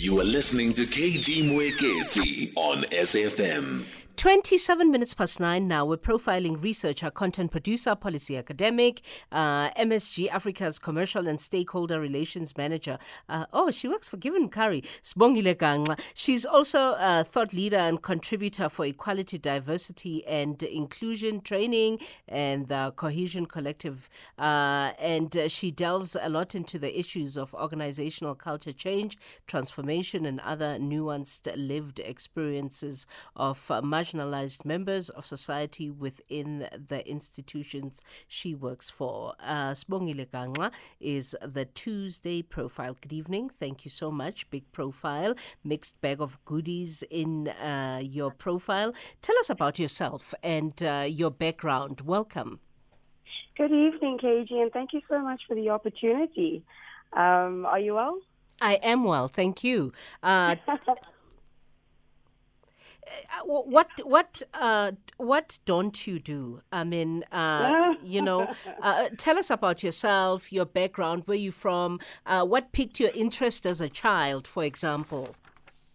You are listening to KG Mwekezi on SFM. 27 minutes past nine now. We're profiling researcher, content producer, policy academic, uh, MSG Afrika's commercial and stakeholder relations manager. Uh, oh, she works for Given Curry. She's also a thought leader and contributor for equality, diversity, and inclusion training and the Cohesion Collective. Uh, and uh, she delves a lot into the issues of organizational culture change, transformation, and other nuanced lived experiences of uh, marginalized members of society within the institutions she works for. Uh, Sbongile is the Tuesday profile. Good evening. Thank you so much. Big profile, mixed bag of goodies in uh, your profile. Tell us about yourself and uh, your background. Welcome. Good evening, KG, and thank you so much for the opportunity. Um, are you well? I am well, thank you. Uh, what what uh, what don't you do? I mean, uh, you know, uh, tell us about yourself, your background, where you from, uh, what piqued your interest as a child, for example.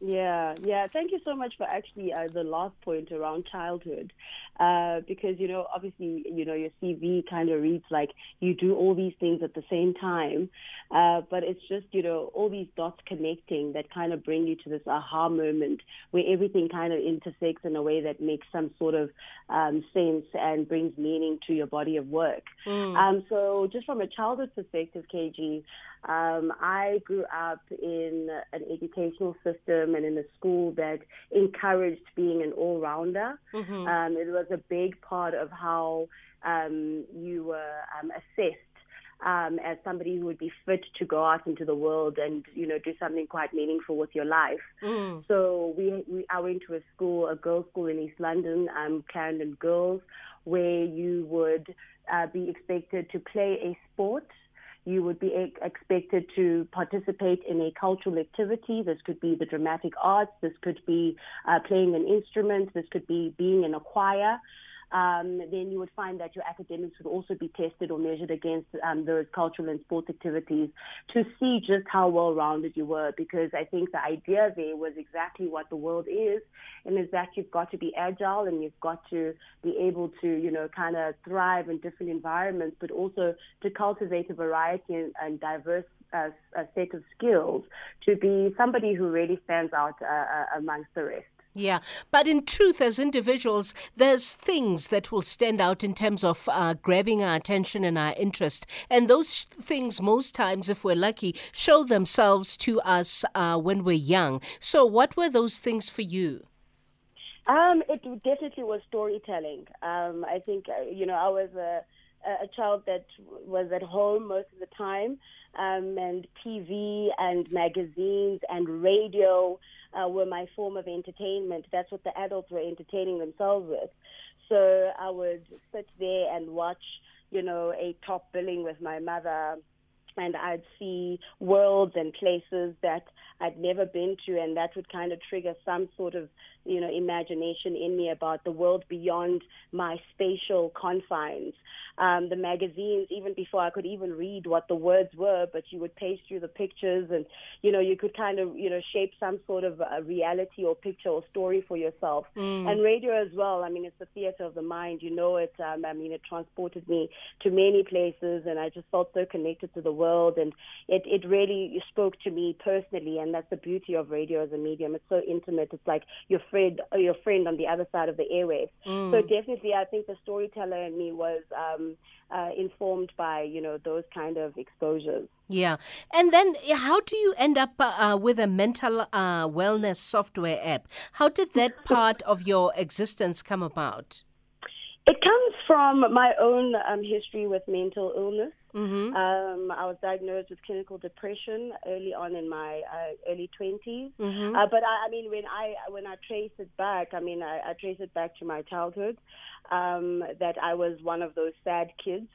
Yeah, yeah. Thank you so much for actually uh, the last point around childhood, uh, because you know, obviously, you know, your CV kind of reads like you do all these things at the same time, uh, but it's just you know all these dots connecting that kind of bring you to this aha moment where everything kind of intersects in a way that makes some sort of um, sense and brings meaning to your body of work. Mm. Um, so, just from a childhood perspective, KG, um, I grew up in an educational system and in a school that encouraged being an all rounder. Mhm. Um, it was a big part of how um, you were um, assessed. Um, as somebody who would be fit to go out into the world and you know do something quite meaningful with your life. Mm. So we, we I went to a school, a girls' school in East London, um, Clarendon Girls, where you would uh, be expected to play a sport. You would be ex- expected to participate in a cultural activity. This could be the dramatic arts. This could be uh, playing an instrument. This could be being in a choir. Um, then you would find that your academics would also be tested or measured against um, those cultural and sports activities to see just how well rounded you were. Because I think the idea there was exactly what the world is, and is that you've got to be agile and you've got to be able to, you know, kind of thrive in different environments, but also to cultivate a variety and, and diverse uh, a set of skills to be somebody who really stands out uh, uh, amongst the rest. Yeah, but in truth, as individuals, there's things that will stand out in terms of uh, grabbing our attention and our interest. And those things, most times, if we're lucky, show themselves to us uh, when we're young. So, what were those things for you? Um, it definitely was storytelling. Um, I think uh, you know I was a, a child that was at home most of the time, um, and TV and magazines and radio uh, were my form of entertainment. That's what the adults were entertaining themselves with. So I would sit there and watch, you know, a top billing with my mother and I'd see worlds and places that I'd never been to, and that would kind of trigger some sort of, you know, imagination in me about the world beyond my spatial confines. Um, the magazines, even before I could even read what the words were, but you would page through the pictures, and you know, you could kind of, you know, shape some sort of a reality or picture or story for yourself. And radio as well. I mean, it's the theater of the mind. You know it. Um, I mean, it transported me to many places, and I just felt so connected to the world, and it it really spoke to me personally, and that's the beauty of radio as a medium. It's so intimate. It's like your friend, or your friend on the other side of the airwaves. So definitely, I think the storyteller in me was um, uh, informed by you know those kind of exposures. Yeah. And then, how do you end up uh, with a mental uh, wellness software app? How did that part of your existence come about? It comes from my own um, history with mental illness. Mm-hmm. Um, I was diagnosed with clinical depression early on in my uh, early 20s. Mhm. Uh, but I, I mean, when I when I trace it back, I mean, I, I trace it back to my childhood. Um, that I was one of those sad kids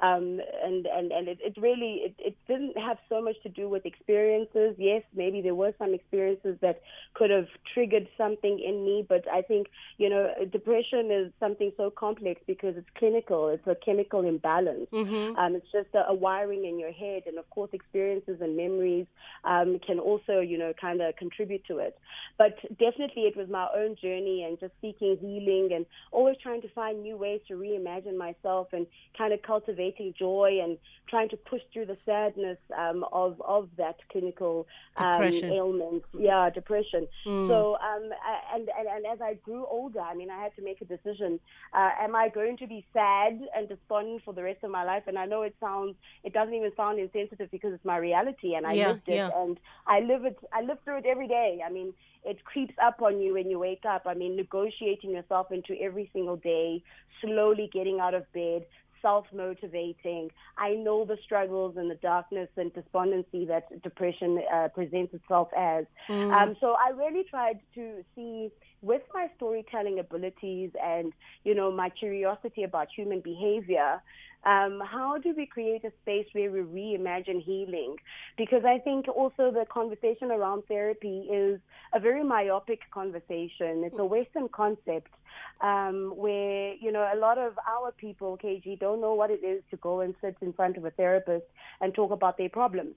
Um, and and, and it, it really it, it didn't have so much to do with experiences. Yes, maybe there were some experiences that could have triggered something in me, but I think, you know, depression is something so complex because it's clinical. It's a chemical imbalance. Mm-hmm. Um, it's just a, a, wiring in your head. And of course, experiences and memories um, can also, you know, kind of contribute to it. But definitely it was my own journey and just seeking healing and always trying to find new ways to reimagine myself and kind of cultivating joy and trying to push through the sadness um, of of that clinical um, ailment. Yeah, depression. Mm. So um, and, and and as I grew older, I mean, I had to make a decision. Uh, am I going to be sad and despondent for the rest of my life? And I know it sounds, it doesn't even sound insensitive because it's my reality, and I yeah, lived it, yeah. and I live it. I live through it every day. I mean, it creeps up on you when you wake up. I mean, negotiating yourself into every single day, slowly getting out of bed, self motivating. I know the struggles and the darkness and despondency that depression uh, presents itself as. Mm. Um, so I really tried to see with my storytelling abilities and you know my curiosity about human behavior um, how do we create a space where we reimagine healing? Because I think also the conversation around therapy is a very myopic conversation. It's a Western concept um, where you know a lot of our people, KG, don't know what it is to go and sit in front of a therapist and talk about their problems.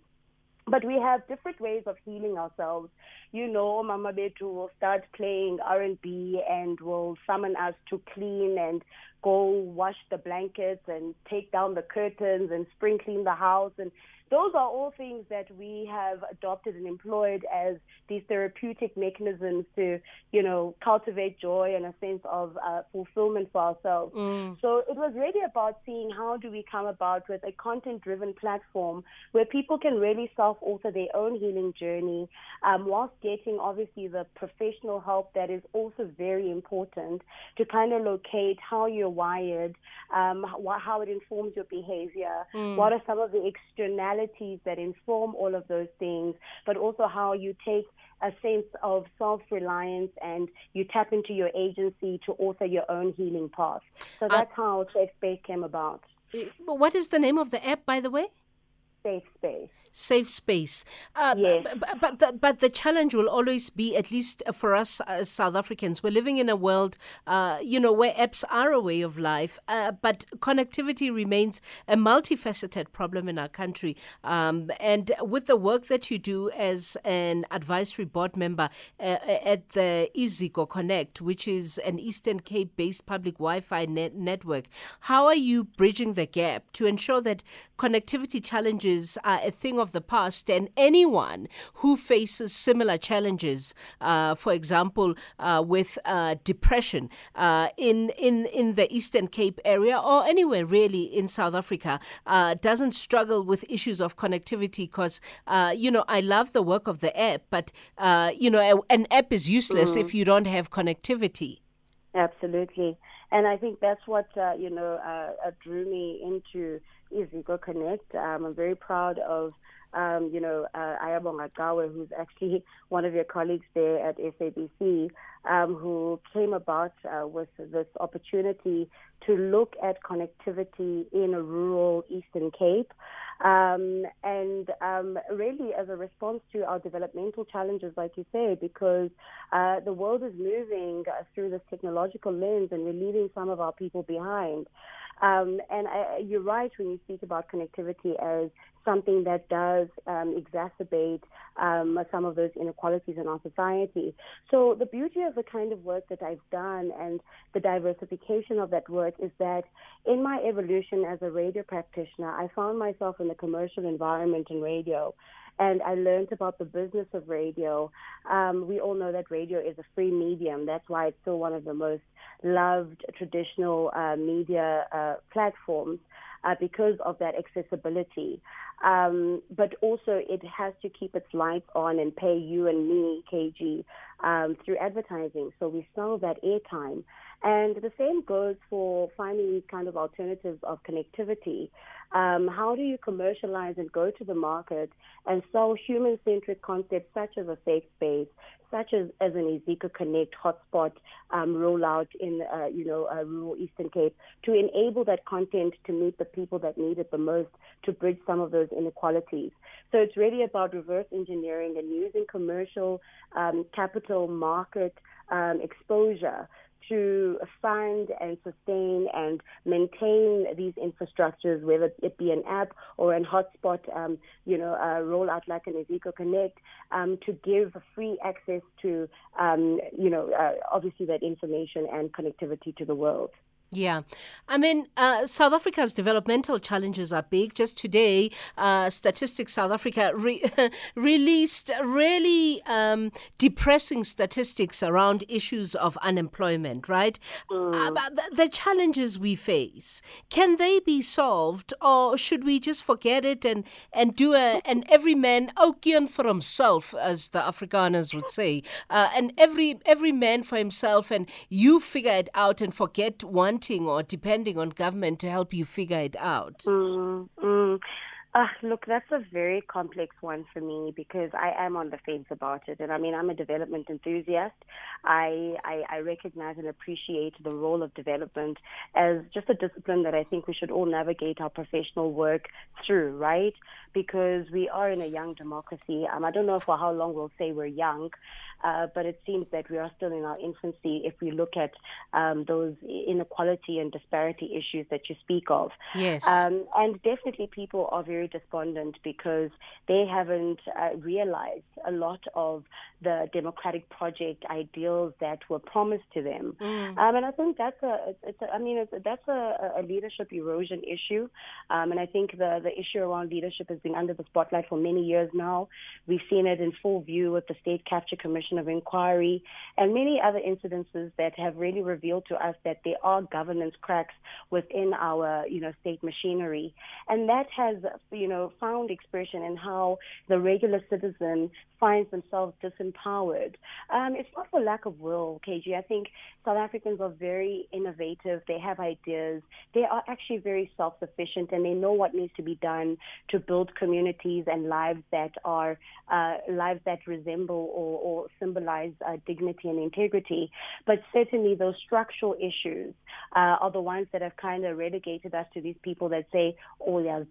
But we have different ways of healing ourselves. You know, Mama Betu will start playing R&B and will summon us to clean and go wash the blankets and take down the curtains and spring clean the house and those are all things that we have adopted and employed as these therapeutic mechanisms to, you know, cultivate joy and a sense of uh, fulfillment for ourselves. Mm. So it was really about seeing how do we come about with a content-driven platform where people can really self-author their own healing journey, um, whilst getting obviously the professional help that is also very important to kind of locate how you're wired, um, how it informs your behavior, mm. what are some of the externalities that inform all of those things, but also how you take a sense of self reliance and you tap into your agency to author your own healing path. So that's uh, how Safe Space came about. What is the name of the app, by the way? Safe space. Safe space. Uh, yes. But, but, the, but the challenge will always be, at least for us as South Africans, we're living in a world, uh, you know, where apps are a way of life, uh, but connectivity remains a multifaceted problem in our country. Um, and with the work that you do as an advisory board member uh, at the Iziko Connect, which is an Eastern Cape based public Wi Fi net- network, how are you bridging the gap to ensure that connectivity challenges challenges are a thing of the past, and anyone who faces similar challenges, uh, for example, uh, with uh, depression uh, in, in, in the Eastern Cape area or anywhere really in South Africa, uh, doesn't struggle with issues of connectivity because, uh, you know, I love the work of the app, but, you know, an app is useless mm. if you don't have connectivity. Absolutely. And I think that's what, you know, drew me into Iziko Connect. Um, I'm very proud of, um, you know, uh, Ayabonga Gawe, who's actually one of your colleagues there at SABC, um, who came about uh, with this opportunity to look at connectivity in a rural Eastern Cape. Um, and um, really as a response to our developmental challenges, like you say, because uh, the world is moving uh, through this technological lens and we're leaving some of our people behind. Um, and I, you're right when you speak about connectivity as something that does um, exacerbate um, some of those inequalities in our society. So the beauty of the kind of work that I've done and the diversification of that work is that in my evolution as a radio practitioner, I found myself in the commercial environment in radio and I learned about the business of radio. Um, we all know that radio is a free medium. That's why it's still one of the most loved traditional uh, media uh, platforms uh, because of that accessibility. Um, but also, it has to keep its lights on and pay you and me, KG, um, through advertising. So we sell that airtime. And the same goes for finding these kind of alternatives of connectivity. Um, how do you commercialize and go to the market and sell human centric concepts such as a safe space, such as, as an Iziko Connect hotspot um, rollout in, uh, you know, uh, rural Eastern Cape to enable that content to meet the people that need it the most to bridge some of those inequalities. So it's really about reverse engineering and using commercial um, capital market um, exposure to fund and sustain and maintain these infrastructures, whether it be an app or an hotspot, um, you know, rollout like an Iziko Connect, um, to give free access to, um, you know, uh, obviously that information and connectivity to the world. Yeah. I mean, uh, South Africa's developmental challenges are big. Just today, uh, Statistics South Africa re- released really um, depressing statistics around issues of unemployment, right? Mm. Uh, the, the, challenges we face, can they be solved or should we just forget it and, and do a, an every man okian for himself, as the Afrikaners would say, uh, and every, every man for himself and you figure it out and forget one wanting or depending on government to help you figure it out? Mm, mm. Uh, look, that's a very complex one for me because I am on the fence about it. And I mean, I'm a development enthusiast. I, I, I recognize and appreciate the role of development as just a discipline that I think we should all navigate our professional work through, right? Because we are in a young democracy. Um, I don't know for how long we'll say we're young, uh, but it seems that we are still in our infancy if we look at um, those inequality and disparity issues that you speak of. Yes. Um, and definitely people are very despondent because they haven't uh, realized a lot of the democratic project ideals that were promised to them. Mm. Um, and I think that's a, it's a I mean, it's, that's a, a leadership erosion issue. Um, and I think the, the issue around leadership has been under the spotlight for many years now. We've seen it in full view with the State Capture Commission of Inquiry and many other incidences that have really revealed to us that there are governance cracks within our, you know, state machinery. And that has, you know, found expression in how the regular citizen finds themselves disempowered. Um, it's not for lack of will, KG. I think South Africans are very innovative. They have ideas. They are actually very self-sufficient, and they know what needs to be done to build communities and lives that are uh, lives that resemble or, or symbolize uh, dignity and integrity. But certainly, those structural issues uh, are the ones that have kind of relegated us to these people that say, "Oh, yeah,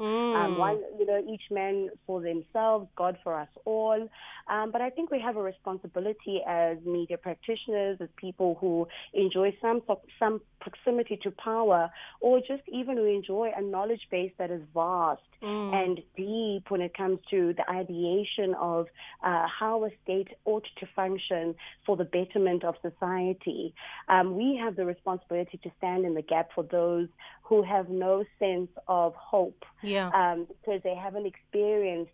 mm. um, one, you know, each man for themselves." God for us all. Um, but I think we have a responsibility as media practitioners, as people who enjoy some some proximity to power, or just even who enjoy a knowledge base that is vast mm. and deep when it comes to the ideation of uh, how a state ought to function for the betterment of society. Um, we have the responsibility to stand in the gap for those who have no sense of hope yeah. um, because they haven't experienced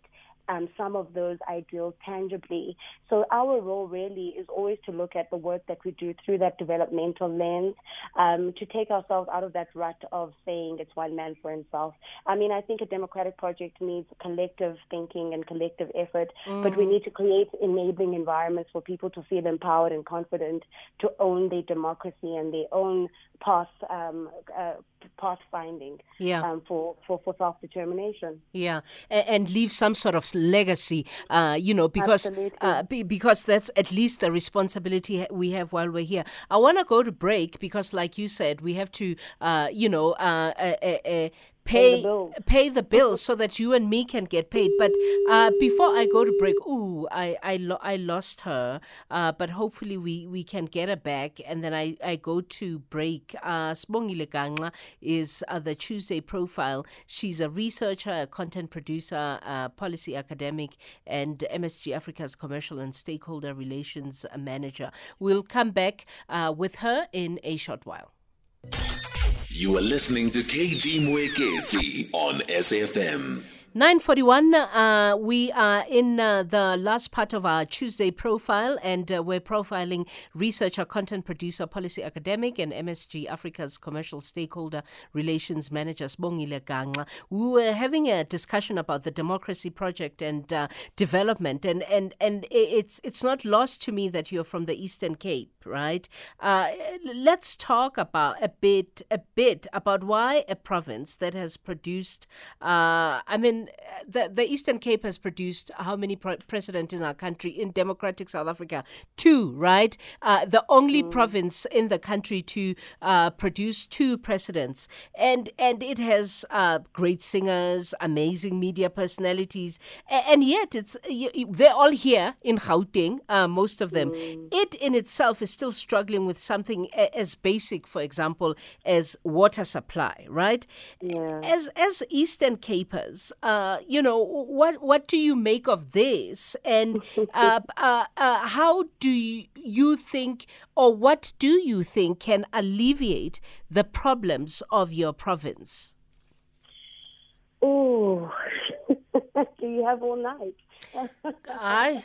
um, some of those ideals tangibly. So our role really is always to look at the work that we do through that developmental lens, um, to take ourselves out of that rut of saying it's one man for himself. I mean, I think a democratic project needs collective thinking and collective effort, mm. but we need to create enabling environments for people to feel empowered and confident to own their democracy and their own path um, uh, path finding yeah. um, for, for, for self determination. Yeah, and, and, leave some sort of legacy, uh, you know, because uh, be, because that's at least the responsibility we have while we're here. I want to go to break because, like you said, we have to, uh, you know, uh, uh, uh, pay the pay the bills so that you and me can get paid. But uh, before I go to break, ooh, I I, lo- I lost her. Uh, but hopefully we, we can get her back, and then I, I go to break. Uh, Sbongile is uh, the Tuesday profile. She's a researcher, a content producer, a policy academic, and MSG Afrika's commercial and stakeholder relations manager. We'll come back uh, with her in a short while. You are listening to KG Mwekezi on SFM. 941, uh, we are in uh, the last part of our Tuesday profile, and uh, we're profiling researcher, content producer, policy academic, and MSG Afrika's commercial stakeholder relations manager, Sbongile Gangxa. We were having a discussion about the democracy project and uh, development, and, and, and it's, it's not lost to me that you're from the Eastern Cape, right? Uh, let's talk about a bit, a bit about why a province that has produced, uh, I mean, the, the Eastern Cape has produced how many pre- presidents in our country in democratic South Africa? Two, right? Uh, the only mm. province in the country to uh, produce two presidents, and and it has uh, great singers, amazing media personalities, and yet it's they're all here in Gauteng, uh, most of them. Mm. It in itself is still struggling with something as basic, for example, as water supply, right? Yeah. As as Eastern Capers. Uh, uh, you know, what what do you make of this, and uh, uh, uh, how do you think, or what do you think can alleviate the problems of your province? Oh, do you have all night? I, um,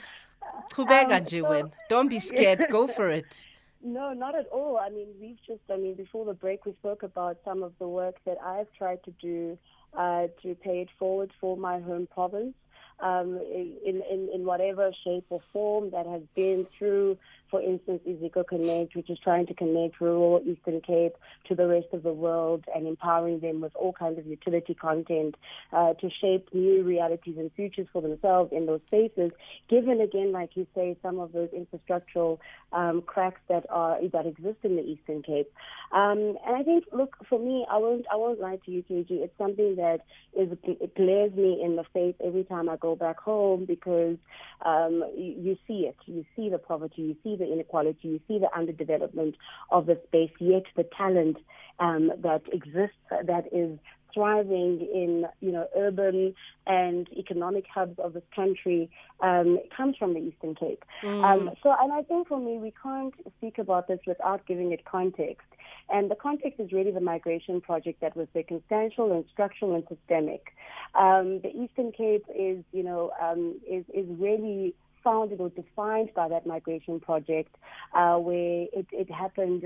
so, Don't be scared. Go for it. No, not at all. I mean, we've just, I mean, before the break, we spoke about some of the work that I've tried to do uh, to pay it forward for my home province um, in, in, in whatever shape or form that has been through for instance, Iziko Connect, which is trying to connect rural Eastern Cape to the rest of the world and empowering them with all kinds of utility content uh, to shape new realities and futures for themselves in those spaces. Given again, like you say, some of those infrastructural um, cracks that are that exist in the Eastern Cape, um, and I think, look, for me, I won't I won't lie to you, KG. It's something that is it glares me in the face every time I go back home because um, you, you see it, you see the poverty, you see the the inequality, you see the underdevelopment of the space, yet the talent um, that exists that is thriving in you know urban and economic hubs of this country um, comes from the Eastern Cape. Mm. Um, so, and I think for me, we can't speak about this without giving it context. And the context is really the migration project that was circumstantial and structural and systemic. Um, the Eastern Cape is, you know, um, is is really founded or defined by that migration project, uh, where it, it happened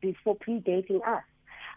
before predating us.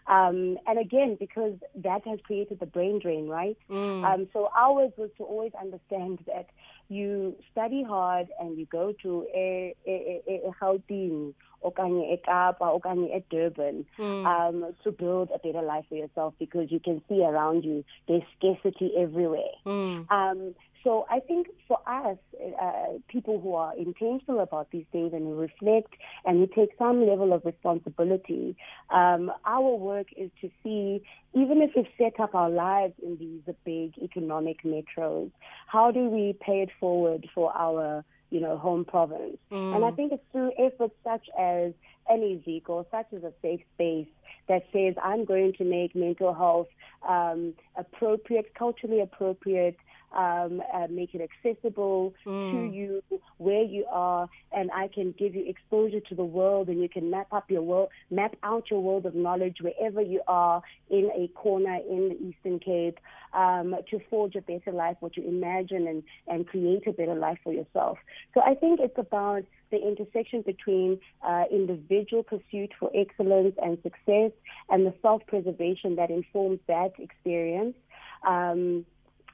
Um, and again, because that has created the brain drain, right? Mm. Um, so ours was to always understand that you study hard and you go to a, a, a, a Gauteng okanye eKapa okanye eDurban mm. um, to build a better life for yourself because you can see around you there's scarcity everywhere. Mm. Um, so I think for us, uh, people who are intentional about these things and who reflect and who take some level of responsibility, um, our work is to see, even if we've set up our lives in these big economic metros, how do we pay it forward for our you know, home province. Mm. And I think it's through efforts such as NEZIC or such as a safe space that says I'm going to make mental health um, appropriate, culturally appropriate, um, uh, make it accessible mm. to you where you are, and I can give you exposure to the world, and you can map up your world, map out your world of knowledge wherever you are in a corner in the Eastern Cape um, to forge a better life, what you imagine, and and create a better life for yourself. So I think it's about the intersection between uh, individual pursuit for excellence and success and the self-preservation that informs that experience. Um,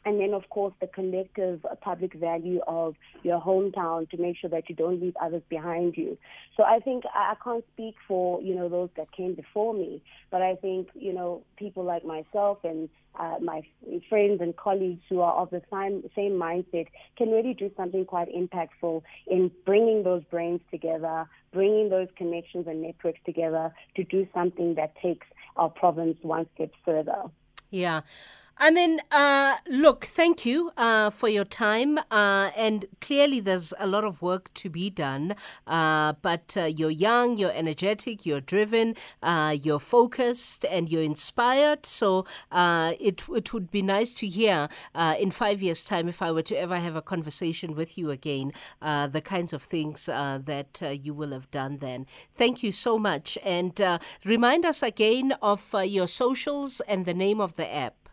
and then of course the collective public value of your hometown to make sure that you don't leave others behind you. So I think I can't speak for you know those that came before me, but I think you know people like myself and uh, my friends and colleagues who are of the same same mindset can really do something quite impactful in bringing those brains together, bringing those connections and networks together to do something that takes our province one step further. Yeah. I mean, uh, look, thank you uh, for your time. Uh, and clearly, there's a lot of work to be done. Uh, but uh, you're young, you're energetic, you're driven, uh, you're focused, and you're inspired. So it, it would be nice to hear in five years' time, if I were to ever have a conversation with you again, the kinds of things that you will have done then. Thank you so much. And remind us again of your socials and the name of the app.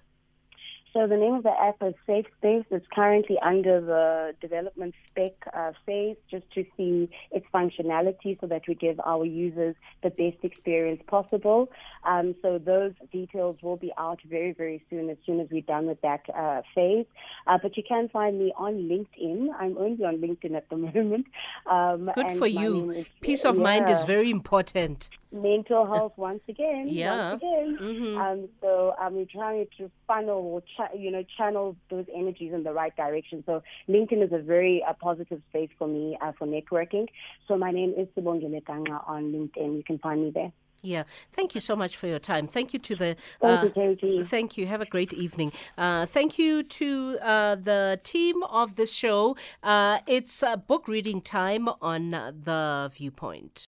So the name of the app is Safe Space. It's currently under the development spec uh, phase just to see its functionality so that we give our users the best experience possible. Um, so those details will be out very, very soon as soon as we're done with that uh, phase. Uh, but you can find me on LinkedIn. I'm only on LinkedIn at the moment. Um, Good for you. Is, Peace of yeah. mind is very important. Mental health once again. Yeah. Once again. Mm-hmm. Um, so I'm um, trying to funnel or you know channel those energies in the right direction. So LinkedIn is a very uh, positive space for me uh, for networking. So my name is Sibongile Gangxa on LinkedIn. You can find me there. Yeah, thank you so much for your time. Thank you to the. Uh, thank you, Thank you. Have a great evening. Uh, thank you to uh, the team of this show. Uh, it's book reading time on the Viewpoint.